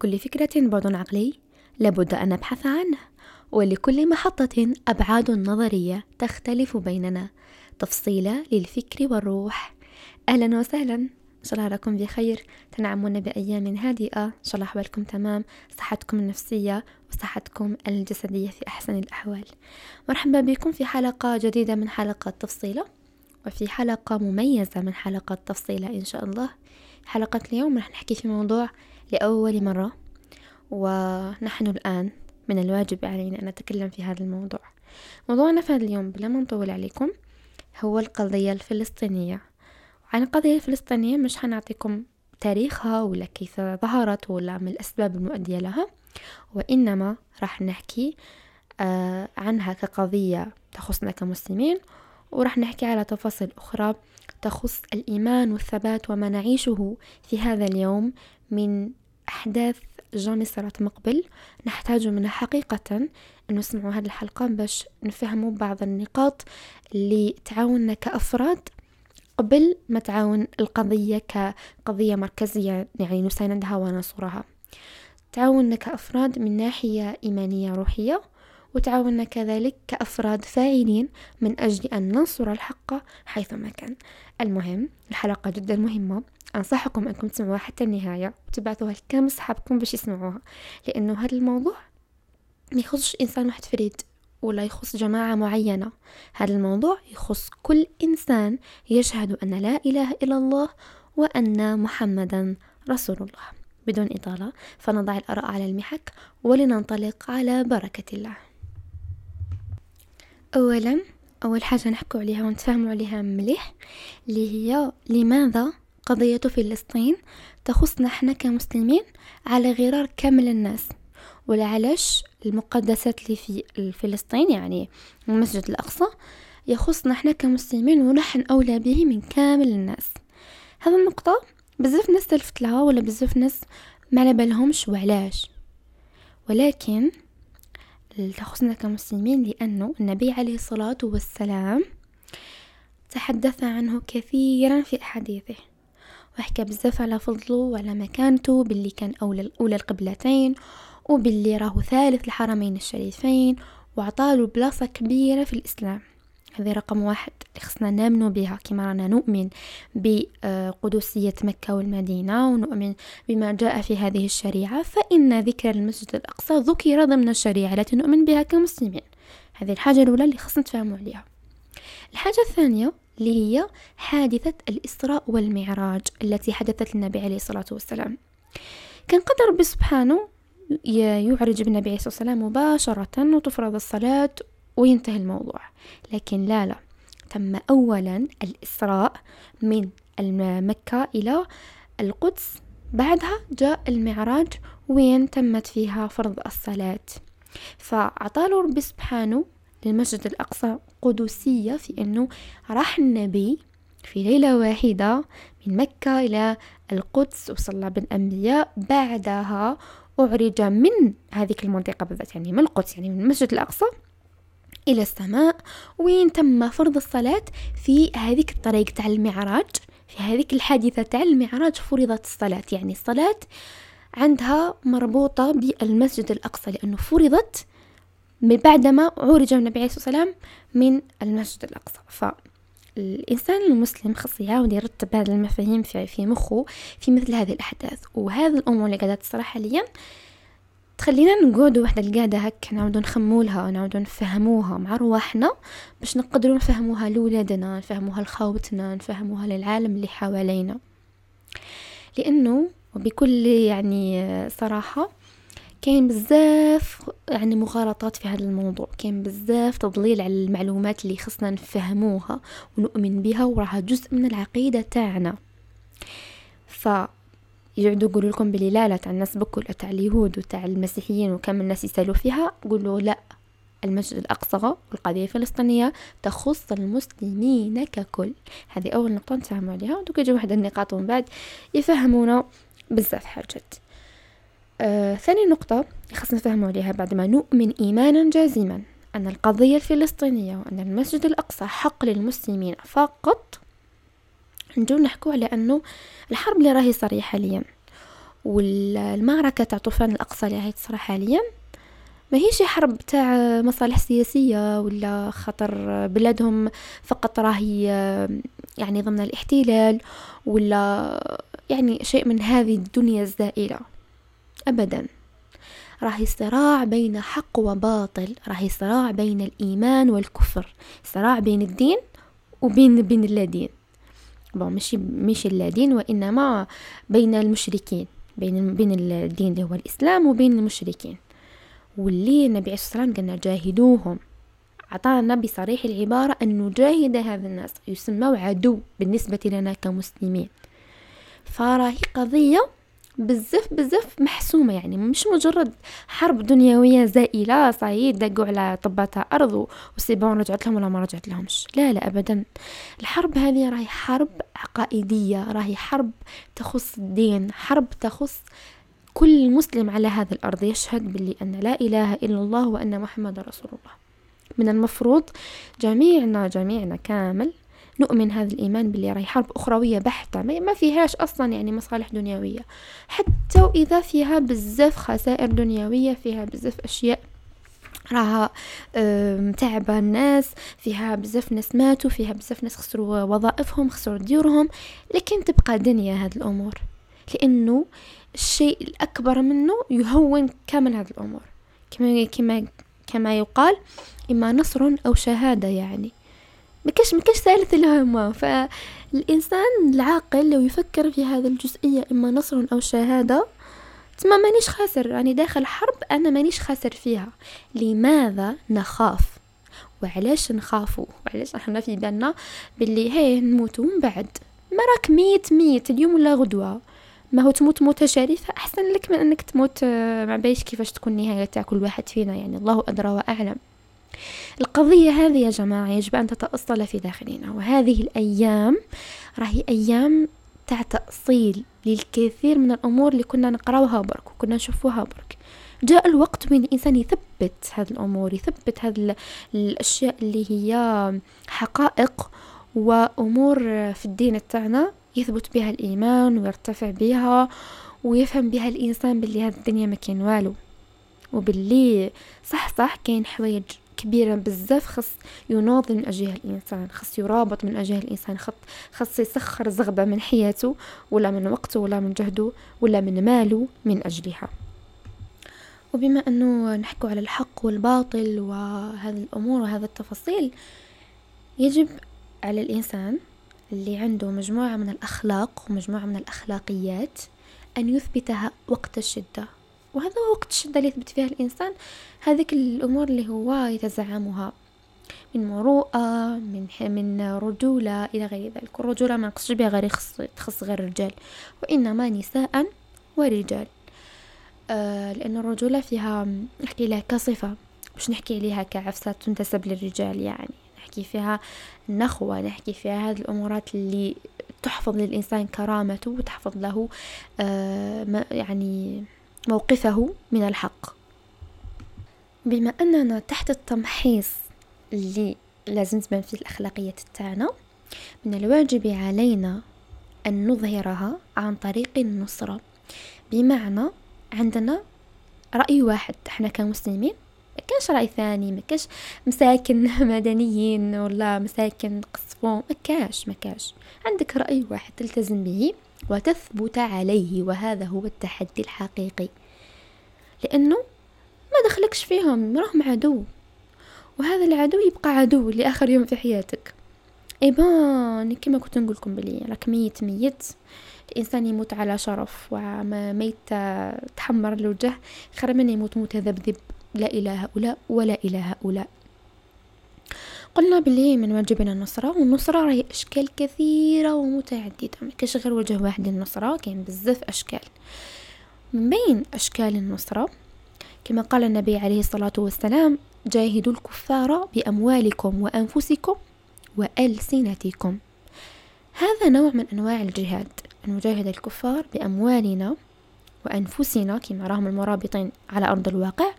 لكل فكرة بعد عقلي لابد أن نبحث عنه ولكل محطة أبعاد نظرية تختلف بيننا. تفصيلة للفكر والروح. أهلا وسهلا. إن شاء الله راكم بخير. تنعمون بأيام هادئة. إن شاء الله أحوالكم تمام. صحتكم النفسية وصحتكم الجسدية في أحسن الأحوال. مرحبا بكم في حلقة جديدة من حلقة تفصيلة وفي حلقة مميزة من حلقة تفصيلة إن شاء الله. حلقة اليوم رح نحكي في موضوع لأول مرة ونحن الآن من الواجب علينا أن نتكلم في هذا الموضوع. موضوعنا في هذا اليوم بلا ما نطول عليكم هو القضية الفلسطينية. عن القضية الفلسطينية مش حنعطيكم تاريخها ولا كيف ظهرت ولا من الأسباب المؤدية لها وإنما راح نحكي آه عنها كقضية تخصنا كمسلمين وراح نحكي على تفاصيل أخرى تخص الإيمان والثبات وما نعيشه في هذا اليوم من أحداث جامي صارت مقبل نحتاج منها حقيقة أن نسمعوا هذه الحلقة باش نفهموا بعض النقاط اللي تعاوننا كأفراد قبل ما تعاون القضية كقضية مركزية يعني نساندها وننصرها تعاوننا كأفراد من ناحية إيمانية روحية وتعاوننا كذلك كأفراد فاعلين من أجل أن ننصر الحق حيثما كان. المهم الحلقة جدا مهمة. أنصحكم أنكم تسمعوها حتى النهاية وتبعثوها لكام صحابكم باش يسمعوها لأنه هذا الموضوع ما يخصش إنسان واحد فريد ولا يخص جماعة معينة. هذا الموضوع يخص كل إنسان يشهد أن لا إله إلا الله وأن محمدا رسول الله. بدون إطالة فنضع الآراء على المحك ولننطلق على بركة الله. أولا أول حاجة نحكو عليها ونتفاهموا عليها مليح اللي هي لماذا قضية فلسطين تخصنا إحنا كمسلمين على غرار كامل الناس؟ ولعلش المقدسات اللي في فلسطين يعني المسجد الأقصى يخصنا إحنا كمسلمين ونحن أولى به من كامل الناس؟ هذا النقطة بزاف ناس تلفت لها ولا بزاف ناس ما على بالهمش وعلاش؟ ولكن تخصنا كمسلمين لأنه النبي عليه الصلاة والسلام تحدث عنه كثيرا في أحاديثه وحكى بزاف على فضله وعلى مكانته باللي كان أولى, أولى القبلتين وباللي راهو ثالث الحرمين الشريفين وعطاله بلاصة كبيرة في الإسلام. هذه رقم واحد خصنا نامنوا بها. كما رانا نؤمن بقدسية مكة والمدينة ونؤمن بما جاء في هذه الشريعة فإن ذكر المسجد الأقصى ذكر ضمن الشريعة. التي نؤمن بها كمسلمين. هذه الحاجة الأولى اللي خصنا نتفاهموا عليها. الحاجة الثانية اللي هي حادثة الإسراء والمعراج التي حدثت للنبي عليه الصلاة والسلام. كان قدر ربي سبحانه يعرج بالنبي عليه الصلاة والسلام مباشرة وتفرض الصلاة وينتهي الموضوع. لكن لا لا. تم أولا الإسراء من مكة إلى القدس. بعدها جاء المعراج وين تمت فيها فرض الصلاة. فأعطاله ربي سبحانه للمسجد الأقصى قدسية في أنه راح النبي في ليلة واحدة من مكة إلى القدس وصلى بالأنبياء. بعدها أعرج من هذه المنطقة بالذات يعني من القدس يعني من المسجد الأقصى. إلى السماء وين تم فرض الصلاة؟ في هذيك الطريق تاع المعراج في هذيك الحادثة تاع المعراج فرضت الصلاة. يعني الصلاة عندها مربوطة بالمسجد الأقصى لأنه فرضت بعدما عورج النبي عليه الصلاة والسلام من المسجد الأقصى. فالإنسان المسلم خص يعاود يرتب هذه المفاهيم في, مخه في مثل هذه الأحداث. وهذه الأمور اللي قاعدة تصرح حاليا تخلينا نقعدوا واحدة القعدة هك نعودوا نخمولها ونعودوا نفهموها مع رواحنا باش نقدروا نفهموها لولادنا نفهموها لخوتنا نفهموها للعالم اللي حوالينا. لأنه وبكل يعني صراحة كاين بزاف يعني مغالطات في هذا الموضوع كاين بزاف تضليل على المعلومات اللي خصنا نفهموها ونؤمن بها وراها جزء من العقيدة تاعنا. ف يقعدوا يقولوا لكم بلي لا لا تاع الناس بكل تاع اليهود وتاع المسيحيين وكم الناس يسألوا فيها قولوا لا. المسجد الأقصى والقضية الفلسطينية تخص المسلمين ككل. هذه أول نقطة نتفاهموا عليها. ودوك يجي واحد النقاط ومن بعد يفهمونا بزاف حاجات. آه ثاني نقطة خصنا نفهموا عليها بعد ما نؤمن إيمانا جازما أن القضية الفلسطينية وأن المسجد الأقصى حق للمسلمين فقط نجو نحكو على أنه الحرب اللي راهي صارية حاليا والمعركة تاع طوفان الأقصى اللي هي تصرى حاليا ما هيش حرب تاع مصالح سياسية ولا خطر بلادهم فقط راهي يعني ضمن الاحتلال ولا يعني شيء من هذه الدنيا الزائلة. أبدا راهي صراع بين حق وباطل راهي صراع بين الإيمان والكفر صراع بين الدين وبين بين اللادين بون مش مش اللادين وإنما بين المشركين بين بين الدين اللي هو الإسلام وبين المشركين. واللي النبي عليه والسلام قالنا جاهدوهم. عطانا بصريح العبارة أن نجاهد هذا الناس يسمى عدو بالنسبة لنا كمسلمين. فراهي قضية بزاف بزاف محسومة يعني مش مجرد حرب دنيوية زائلة صعيد دقوا على طباتها أرض وسيبون رجعت لهم ولا ما رجعت لهمش. لا لا أبدا. الحرب هذه راهي حرب عقائدية راهي حرب تخص الدين حرب تخص كل مسلم على هذا الأرض. يشهد باللي أن لا إله إلا الله وأن محمد رسول الله. من المفروض جميعنا جميعنا كامل نؤمن هذا الإيمان باللي راهي حرب أخروية بحتة ما فيهاش أصلا يعني مصالح دنيوية. حتى وإذا فيها بزاف خسائر دنيوية فيها بزاف أشياء راها تعب الناس فيها بزاف ناس ماتوا فيها بزاف ناس خسروا وظائفهم خسروا ديورهم لكن تبقى دنيا هذه الأمور. لأنه الشيء الأكبر منه يهون كامل هذه الأمور. كما كما كما يقال إما نصر أو شهادة يعني. ما كاش ما كاش ثالث لهما فالإنسان العاقل لو يفكر في هذا الجزئية إما نصر أو شهادة تما مانيش خاسر. راني داخل حرب أنا مانيش خاسر فيها. لماذا نخاف؟ وعلاش نخافوا وعلاش إحنا في بالنا باللي هي نموتوا من بعد؟ ما راك ميت ميت. اليوم ولا غدوة. ما هو تموت موتة شريفة. أحسن لك من أنك تموت آه، ما بايش كيفاش تكون نهاية تاع كل واحد فينا يعني. الله أدرى وأعلم. القضية هذه يا جماعة يجب أن تتأصل في داخلنا وهذه الأيام راهي أيام تاع تأصيل للكثير من الأمور اللي كنا نقراوها برك وكنا نشوفوها برك. جاء الوقت وين الإنسان يثبت هذه الأمور يثبت هذه الأشياء اللي هي حقائق وأمور في الدين تاعنا يثبت بها الإيمان ويرتفع بها ويفهم بها الإنسان باللي هذه الدنيا ما كاين والو. وباللي صح صح كاين حوايج كبيرة بزاف خص يناضل من أجلها الإنسان خص يرابط من أجلها الإنسان خط خص يسخر زغبة من حياته ولا من وقته ولا من جهده ولا من ماله من أجلها. وبما أنه نحكو على الحق والباطل وهذه الأمور وهذا التفاصيل يجب على الإنسان اللي عنده مجموعة من الأخلاق ومجموعة من الأخلاقيات أن يثبتها وقت الشدة. وهذا هو وقت الشدة اللي يثبت فيها الإنسان هذيك الأمور اللي هو يتزعمها من مروءة من من رجولة إلى غير ذلك. الرجولة ما نقصش بها غير تخص غير الرجال وإنما نساء ورجال. آه لأن الرجولة فيها نحكي لها كصفة مش نحكي عليها كعفسة تنتسب للرجال يعني. نحكي فيها النخوة نحكي فيها هذه الأمورات اللي تحفظ للإنسان كرامته وتحفظ له آه يعني موقفه من الحق. بما أننا تحت التمحيص اللي لازم تبان فيه الأخلاقيات تاعنا من الواجب علينا أن نظهرها عن طريق النصرة. بمعنى عندنا رأي واحد إحنا كمسلمين ما كانش رأي ثاني ما كانش مساكن مدنيين ولا مساكن قصفون ما كاش ما كاش عندك رأي واحد تلتزم به وتثبت عليه وهذا هو التحدي الحقيقي. لأنه ما دخلكش فيهم راهم عدو. وهذا العدو يبقى عدو لآخر يوم في حياتك. إيبان كما كنت نقول لكم بلي راك ميت ميت. الإنسان يموت على شرف وميت تحمر الوجه خير من يموت متذبذب. لا إلى هؤلاء ولا إلى هؤلاء. قلنا بلي من واجبنا النصرة والنصرة راهي أشكال كثيرة ومتعددة. ما كاش غير وجه واحد للنصرة كاين بزاف أشكال. من بين أشكال النصرة كما قال النبي عليه الصلاة والسلام جاهدوا الكفار بأموالكم وأنفسكم وألسنتكم. هذا نوع من أنواع الجهاد أن نجاهد الكفار بأموالنا وأنفسنا كما راهم المرابطين على أرض الواقع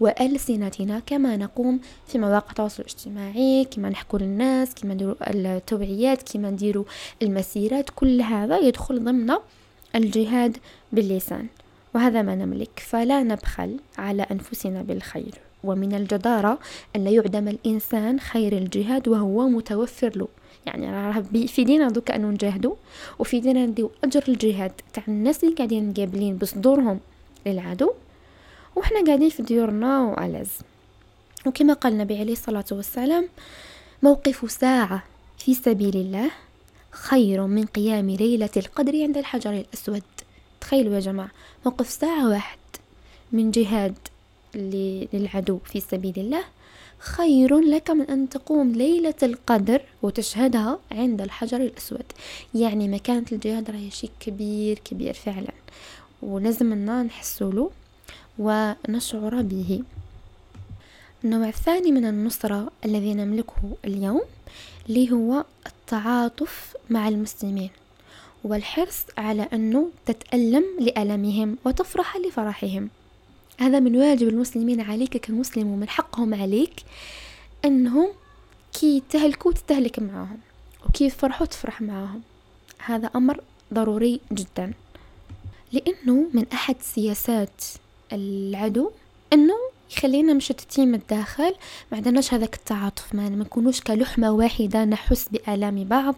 وألسنتنا كما نقوم في مواقع التواصل الاجتماعي كما نحكوا للناس كما نديروا التوعيات كما نديروا المسيرات كل هذا يدخل ضمن الجهاد باللسان. وهذا ما نملك. فلا نبخل على أنفسنا بالخير. ومن الجدارة أن لا يعدم الإنسان خير الجهاد وهو متوفر له. يعني راه في دينا دوكا أنو نجاهدو وفي دينا نديو أجر الجهاد تاع الناس اللي قاعدين قابلين بصدورهم للعدو. وحنا قاعدين في ديورنا وألز وكما قال النبي عليه الصلاة والسلام موقف ساعة في سبيل الله خير من قيام ليلة القدر عند الحجر الأسود. تخيلوا يا جماعة موقف ساعة واحد من جهاد للعدو في سبيل الله خير لك من أن تقوم ليلة القدر وتشهدها عند الحجر الأسود. يعني مكانة الجهاد راهي شيء كبير كبير فعلا. ولازمنا نحسوله ونشعر به. النوع الثاني من النصرة الذي نملكه اليوم اللي هو التعاطف مع المسلمين والحرص على أنه تتألم لألمهم وتفرح لفرحهم. هذا من واجب المسلمين عليك كمسلم ومن حقهم عليك أنهم كي تهلكوا تتهلك معاهم وكي يفرحوا تفرح معاهم هذا أمر ضروري جدا. لأنه من أحد سياسات العدو أنه يخلينا مشتتين من الداخل. ما عندناش هذاك التعاطف ما نكونوش كلحمة واحدة نحس بآلام بعض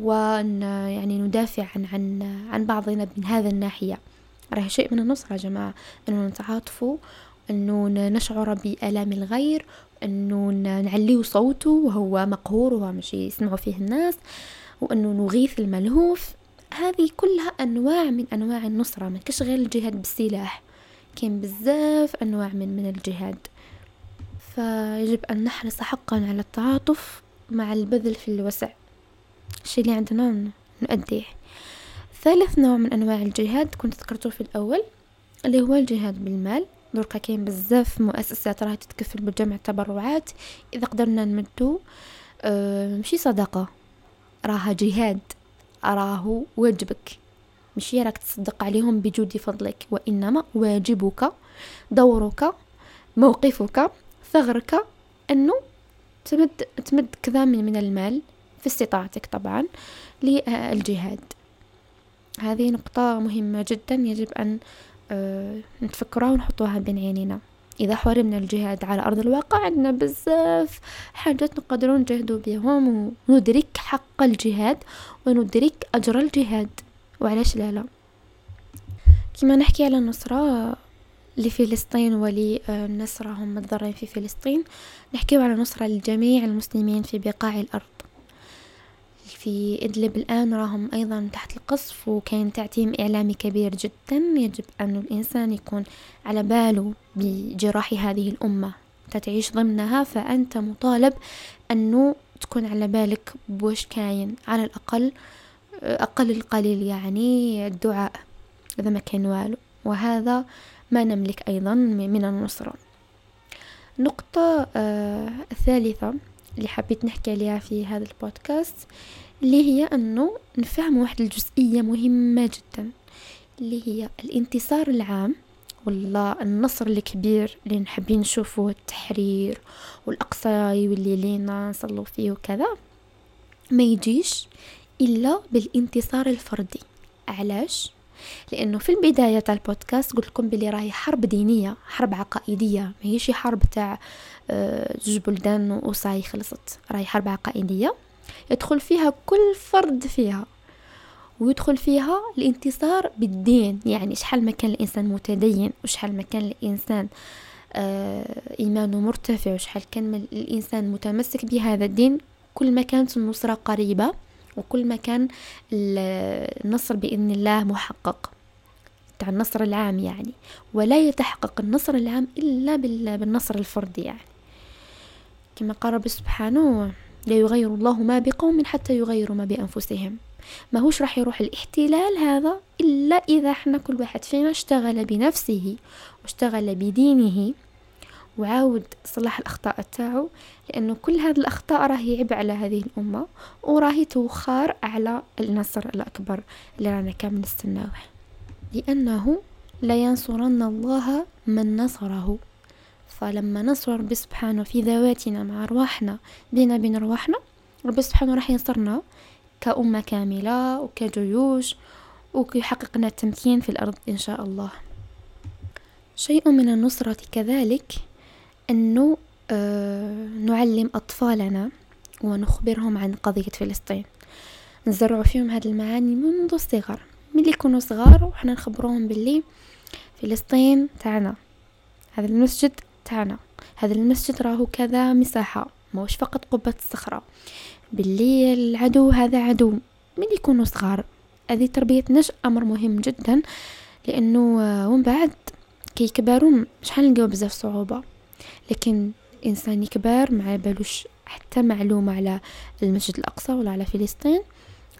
ون يعني ندافع عن عن عن بعضنا من هذا الناحية. راه شيء من النصرة يا جماعة أنه نتعاطفوا أنه نشعر بآلام الغير أنه نعليه صوته وهو مقهور وهو مش يسمعوا فيه الناس وأنه نغيث الملهوف. هذه كلها أنواع من أنواع النصرة ما كش غير الجهاد بالسلاح. كاين بزاف أنواع من من الجهاد. فيجب أن نحرص حقا على التعاطف مع البذل في الوسع. الشيء اللي عندنا نؤديه. ثالث نوع من أنواع الجهاد كنت ذكرته في الأول اللي هو الجهاد بالمال. دركا كاين بزاف مؤسسات راهي تتكفل بجمع التبرعات. إذا قدرنا نمدو أه مشي صدقة. راها جهاد. راه واجبك. مشي راك تصدق عليهم بجود فضلك. وإنما واجبك دورك موقفك ثغرك أنه تمد تمد كذا من من المال في استطاعتك طبعا للجهاد. هذه نقطة مهمة جدا يجب أن آه، نتفكرها ونحطوها بين عينينا. إذا حرمنا الجهاد على أرض الواقع عندنا بزاف حاجات نقدروا نجهدوا بهم وندرك حق الجهاد وندرك أجر الجهاد. وعلاش لا لا. كما نحكي على النصرة لفلسطين وللناس راهم متضررين في فلسطين. نحكيو على نصرة لجميع المسلمين في بقاع الأرض. في إدلب الآن راهم أيضا تحت القصف وكاين تعتيم إعلامي كبير جدا. يجب أن الإنسان يكون على باله بجراح هذه الأمة. تعيش ضمنها فأنت مطالب أنه تكون على بالك بوش كاين على الأقل أقل القليل يعني الدعاء إذا ما كان والو. وهذا ما نملك أيضا من النصرة النقطة آه الثالثة اللي حبيت نحكي عليها في هذا البودكاست اللي هي أنه نفهم واحد الجزئية مهمة جدا اللي هي الانتصار العام والله النصر الكبير اللي نحبين نشوفه التحرير والأقصى يولي لينا نصلوا فيه وكذا. ما يجيش إلا بالانتصار الفردي. علاش؟ لأنه في البداية تاع البودكاست قلت لكم بلي راهي حرب دينية حرب عقائدية ماهيش حرب تاع آه، جوج بلدان وصاي خلصت راهي حرب عقائدية. يدخل فيها كل فرد فيها ويدخل فيها الانتصار بالدين. يعني شحال ما كان الإنسان متدين وشحال ما كان الإنسان آه إيمانه مرتفع وشحال كان الإنسان متمسك بهذا الدين كل ما كانت النصرة قريبة وكل ما كان النصر بإذن الله محقق. تاع النصر العام يعني. ولا يتحقق النصر العام إلا بالنصر الفردي يعني. كما قال رب سبحانه لا يغير الله ما بقوم حتى يغيروا ما بأنفسهم. ما هوش راح يروح الاحتلال هذا إلا إذا إحنا كل واحد فينا اشتغل بنفسه واشتغل بدينه وعاود صلح الأخطاء تاعو لأنه كل هذه الأخطاء راهي عبء على هذه الأمة وراهي توخار على النصر الأكبر اللي رانا كامل نستناوه. لأنه لا ينصرن الله من نصره. فلما نصر ربي سبحانه في ذواتنا مع أرواحنا بينا بين أرواحنا ربي سبحانه راح ينصرنا كأمة كاملة وكجيوش ويحقق لنا التمكين في الأرض إن شاء الله. شيء من النصرة كذلك أنه آه، نعلم أطفالنا ونخبرهم عن قضية فلسطين. نزرعوا فيهم هذه المعاني منذ الصغر. ملي يكونوا صغار وحنا نخبروهم باللي فلسطين تاعنا. هذا المسجد تاعنا هذا المسجد راهو كذا مساحة موش فقط قبة الصخرة. باللي العدو هذا عدو. من يكونوا صغار؟ هذه تربية نشء أمر مهم جدا لأنه ومن بعد كي يكبروا مش حنلقاو بزاف صعوبة؟ لكن إنسان يكبر ما بالوش حتى معلومة على المسجد الأقصى ولا على فلسطين.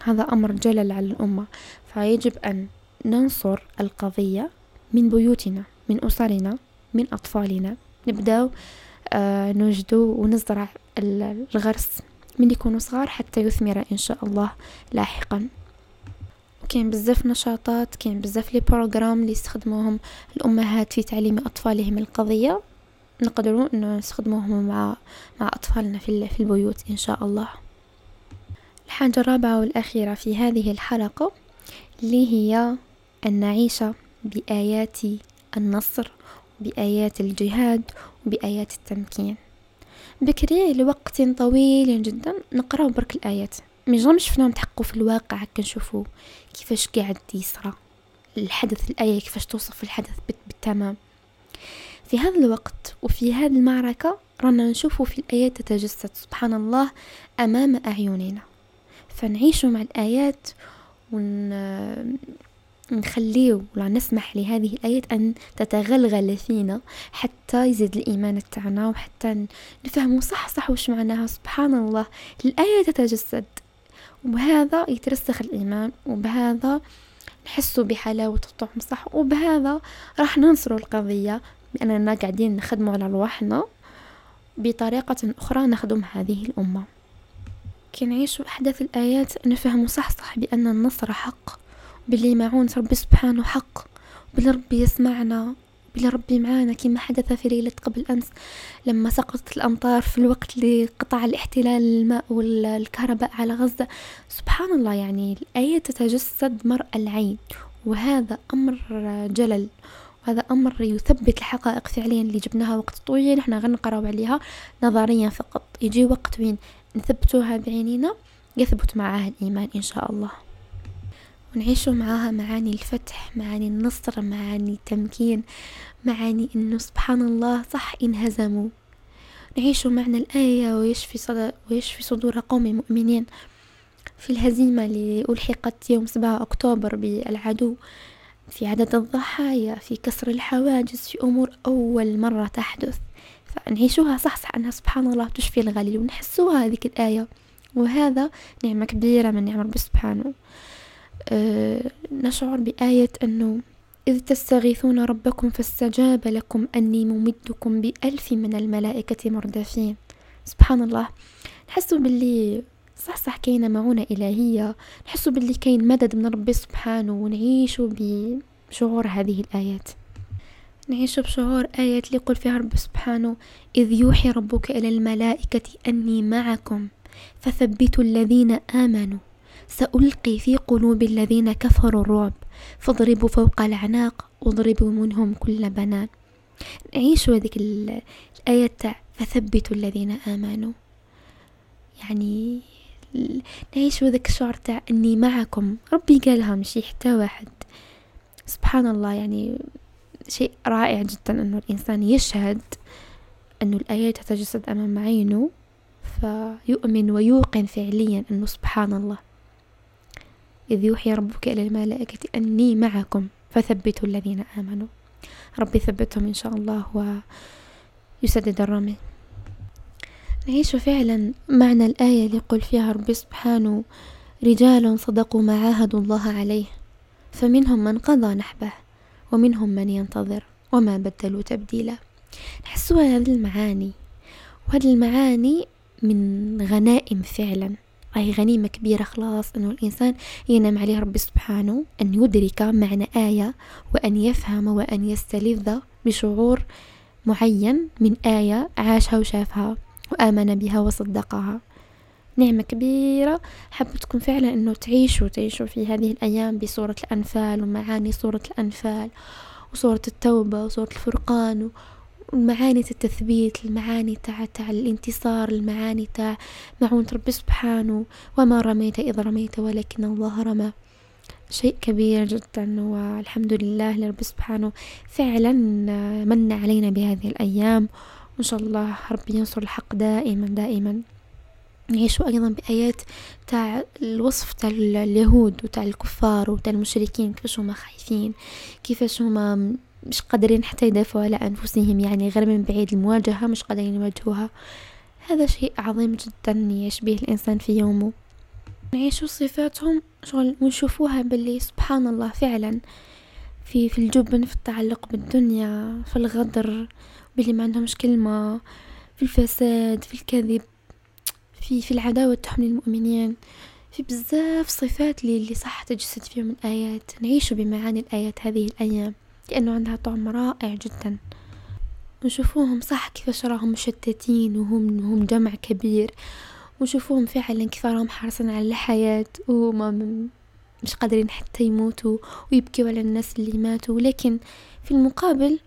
هذا أمر جلل على الأمة. فيجب أن ننصر القضية من بيوتنا من أسرنا من أطفالنا. نبداو آه نوجدو ونزرع الغرس من يكونوا صغار حتى يثمر إن شاء الله لاحقا. كاين بزاف نشاطات كاين بزاف لي بروغرام اللي يستخدموهم الأمهات في تعليم أطفالهم القضية. نقدروا نستخدموهم مع مع أطفالنا في في البيوت إن شاء الله. الحاجة الرابعة والأخيرة في هذه الحلقة اللي هي أن نعيش بآيات النصر بآيات الجهاد وبآيات التمكين. بكري لوقت طويل جدا نقرأ برك الآيات. مي جامي شفناهم تحققوا في الواقع هكا نشوفوا كيفاش قاعد يصرى. الحدث الآية كيفاش توصف الحدث بالتمام. في هذا الوقت وفي هذه المعركة رانا نشوفوا في الآيات تتجسد سبحان الله أمام أعيننا. فنعيش مع الآيات ون نخليه ولا نسمح لهذه الآيات أن تتغلغل فينا حتى يزيد الإيمان تاعنا وحتى نفهموا صح صح وش معناها. سبحان الله الآية تتجسد. وبهذا يترسخ الإيمان وبهذا نحس بحلاوة الطعم صح وبهذا راح ننصر القضية بأننا قاعدين نخدم على رواحنا بطريقة أخرى نخدم هذه الأمة. كي نعيش أحداث الآيات نفهم صح صح بأن النصر حق باللي معون ربي سبحانه حق باللي ربي يسمعنا بلا ربي معانا كما حدث في ليلة قبل أمس لما سقطت الأمطار في الوقت اللي قطع الاحتلال الماء والكهرباء على غزة. سبحان الله يعني الآية تتجسد مرء العين وهذا أمر جلل وهذا أمر يثبت الحقائق فعليا اللي جبناها وقت طويل. إحنا غنقراو عليها نظريا فقط. يجي وقت وين نثبتوها بعينينا يثبت معها الإيمان إن شاء الله. ونعيش معاها معاني الفتح معاني النصر معاني التمكين معاني إنه سبحان الله صح انهزموا نعيش معنى الآية ويشفي, صدر ويشفي صدور قوم مؤمنين. في الهزيمة اللي ألحقت يوم سبعة أكتوبر بالعدو في عدد الضحايا في كسر الحواجز في أمور أول مرة تحدث. فنعيشوها صح صح أنها سبحان الله تشفي الغليل ونحسوها هذيك الآية. وهذا نعمة كبيرة من نعم ربي سبحانه. نشعر بآية أنه إذ تستغيثون ربكم فاستجاب لكم أني ممدكم بألف من الملائكة مردفين. سبحان الله. نحسوا باللي صح صح كاينة معونة إلهية. نحسوا باللي كاين مدد من ربي سبحانه ونعيشوا بشعور هذه الآيات. نعيش بشعور آيات اللي يقول فيها رب سبحانه إذ يوحي ربك إلى الملائكة أني معكم فثبتوا الذين آمنوا. سألقي في قلوب الذين كفروا الرعب. فاضربوا فوق الأعناق واضربوا منهم كل بنان. نعيشوا هذيك الآية تاع فثبتوا الذين آمنوا. يعني نعيشوا ذاك الشعور تاع إني معكم. ربي قالها مشي حتى واحد. سبحان الله يعني شيء رائع جدا إنه الإنسان يشهد إنه الايات تتجسد أمام عينه فيؤمن ويوقن فعليا إنه سبحان الله. إذ يوحي ربك إلى الملائكة أني معكم فثبتوا الذين آمنوا. ربي ثبتهم إن شاء الله ويسدد الرمي. نعيش فعلا معنى الآية اللي يقول فيها ربي سبحانه رجال صدقوا ما عاهدوا الله عليه. فمنهم من قضى نحبه ومنهم من ينتظر وما بدلوا تبديلا. نحسوا هذه المعاني وهذه المعاني من غنائم فعلا. راهي غنيمة كبيرة خلاص أنه الإنسان ينام عليه ربي سبحانه أن يدرك معنى آية وأن يفهم وأن يستلذ بشعور معين من آية عاشها وشافها وآمن بها وصدقها. نعمة كبيرة. حبتكم فعلا أنه تعيشوا تعيشوا في هذه الأيام بصورة الأنفال ومعاني صورة الأنفال وصورة التوبة وصورة الفرقان ومعاني التثبيت المعاني تاع تاع الانتصار المعاني تاع معونة ربي سبحانه وما رميت إذ رميت ولكن الله رمى. شيء كبير جدا والحمد لله لرب سبحانه فعلا من علينا بهذه الأيام. وإن شاء الله ربي ينصر الحق دائما دائما. نعيشوا أيضا بآيات تاع الوصف تاع اليهود وتاع الكفار وتاع المشركين كيفاش هما خايفين كيفاش هما مش قادرين حتى يدافعوا على أنفسهم يعني غير من بعيد المواجهة مش قادرين يواجهوها. هذا شيء عظيم جدا يعيش به الإنسان في يومه. نعيشوا صفاتهم شغل ونشوفوها باللي سبحان الله فعلا. في في الجبن في التعلق بالدنيا في الغدر باللي ما عندهمش كلمة في الفساد في الكذب في في العداوة تحمل المؤمنين. في بزاف صفات اللي, صح تجسد فيهم الآيات. نعيش بمعاني الآيات هذه الأيام. لأنه عندها طعم رائع جدا. نشوفوهم صح كيفاش راهم مشتتين وهم هم جمع كبير. ونشوفوهم فعلا كيف راهم حريصين على الحياة وما مش قادرين حتى يموتوا ويبكوا على الناس اللي ماتوا. لكن في المقابل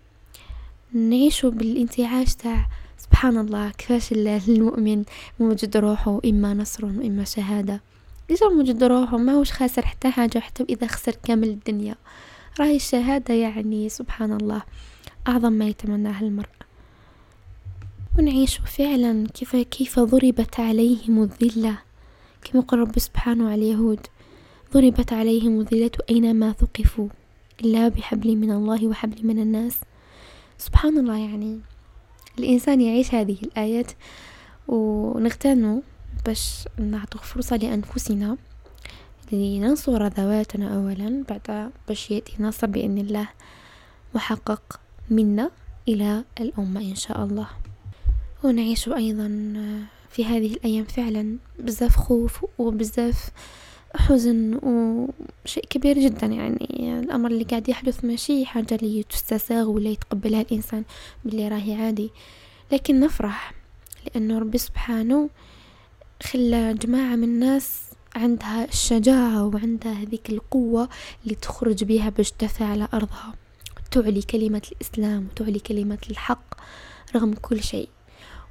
نعيشوا بالانتعاش تاع سبحان الله كيفاش المؤمن موجد روحه إما نصر وإما شهادة. ليش موجد روحه؟ ما هوش خاسر حتى حاجة حتى إذا خسر كامل الدنيا. راهي الشهادة يعني سبحان الله. أعظم ما يتمناه المرء. ونعيش فعلا كيف كيف ضربت عليهم الذلة. كما قال رب سبحانه على اليهود ضربت عليهم الذلة أينما ثقفوا إلا بحبل من الله وحبل من الناس. سبحان الله يعني. الإنسان يعيش هذه الآيات ونغتنم باش نعطوا فرصة لأنفسنا. لننصر ذواتنا أولا بعد باش يأتي نصر بإذن الله محقق منا إلى الأمة إن شاء الله. ونعيش أيضا في هذه الأيام فعلا بزاف خوف وبزاف حزن وشيء كبير جدا. يعني الأمر اللي قاعد يحدث ماشي حاجة اللي تستساغ ولا يتقبلها الإنسان باللي راهي عادي. لكن نفرح لأنه ربي سبحانه خلى جماعة من الناس عندها الشجاعة وعندها هذيك القوة اللي تخرج بها باش تدافع على أرضها. تعلي كلمة الإسلام وتعلي كلمة الحق رغم كل شيء.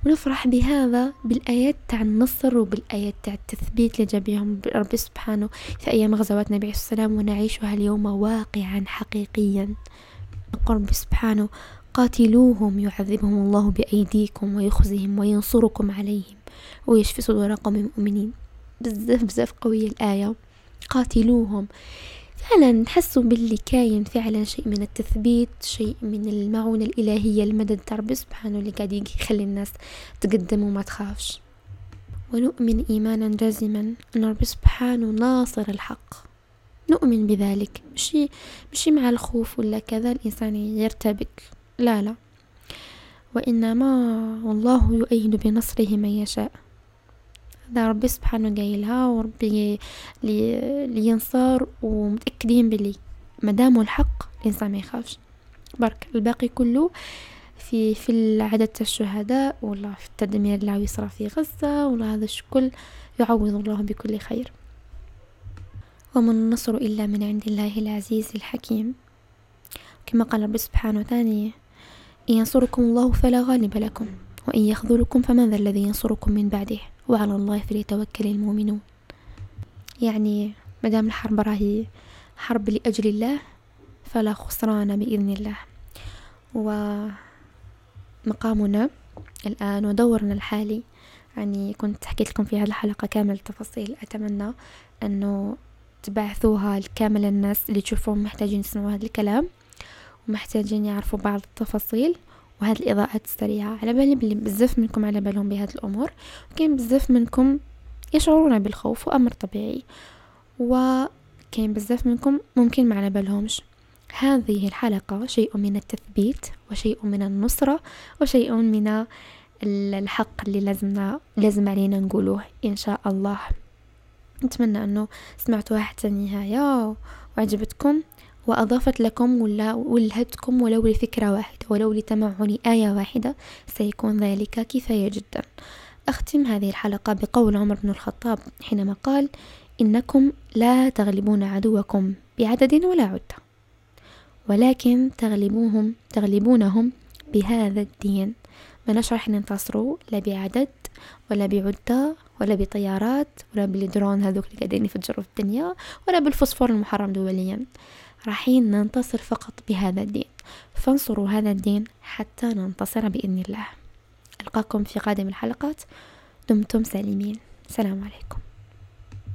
ونفرح بهذا بالآيات تاع النصر وبالآيات تاع التثبيت اللي جابهم ربي سبحانه في أيام غزوات النبي عليه السلام ونعيشها اليوم واقعا حقيقيا. يقول ربي سبحانه قاتلوهم يعذبهم الله بأيديكم ويخزهم وينصركم عليهم ويشفي صدور قوم مؤمنين. بزاف بزاف قوية الآية. قاتلوهم. فعلا نحسوا باللي كاين فعلا شيء من التثبيت شيء من المعونة الإلهية المدد ربي سبحانه اللي قاعد يخلي الناس تقدم وما تخافش. ونؤمن إيمانا جازما أن ربي سبحانه ناصر الحق. نؤمن بذلك. مشي مشي مع الخوف ولا كذا الإنسان يرتبك. لا لا. وإنما والله يؤيد بنصره من يشاء. هذا ربي سبحانه قايلها وربي لي لينصر ومتأكدين بلي مدامه الحق الإنسان ما يخافش. برك الباقي كله في في العدد الشهداء ولا في التدمير اللي يصرى في غزة ولا هذا الكل يعوض الله بكل خير. وما النصر إلا من عند الله العزيز الحكيم. كما قال رب سبحانه ثاني إن ينصركم الله فلا غالب لكم وإن يخذلكم فمن ذا الذي ينصركم من بعده؟ وعلى الله فليتوكل المؤمنون. يعني مدام الحرب راهي حرب لأجل الله فلا خسران بإذن الله. ومقامنا الآن ودورنا الحالي يعني كنت حكيت لكم في هذه الحلقة كامل التفاصيل أتمنى أنه تبعثوها لكامل الناس اللي تشوفوهم محتاجين يسمعوا هذا الكلام ومحتاجين يعرفوا بعض التفاصيل. وهذه الإضاءات السريعة على بالي بلي بزاف منكم على بالهم بهذه الأمور وكاين بزاف منكم يشعرون بالخوف وأمر طبيعي وكاين بزاف منكم ممكن ما على بالهمش. هذه الحلقة شيء من التثبيت وشيء من النصرة وشيء من الحق اللي لازمنا لازم علينا نقولوه إن شاء الله. نتمنى أنه سمعتوها حتى النهاية وعجبتكم. وأضافت لكم ولا ولهتكم ولو لفكرة واحدة ولو لتمعن آية واحدة سيكون ذلك كفاية جدا. أختم هذه الحلقة بقول عمر بن الخطاب حينما قال إنكم لا تغلبون عدوكم بعدد ولا عدة ولكن تغلبوهم تغلبونهم بهذا الدين. ما نشرح ننتصروا لا بعدد ولا بعدة ولا بطيارات ولا بالدرون هذوك اللي قاعدين يفجروا في الدنيا ولا بالفوسفور المحرم دوليا. راحين ننتصر فقط بهذا الدين. فانصروا هذا الدين حتى ننتصر بإذن الله. ألقاكم في قادم الحلقات. دمتم سالمين. سلام عليكم.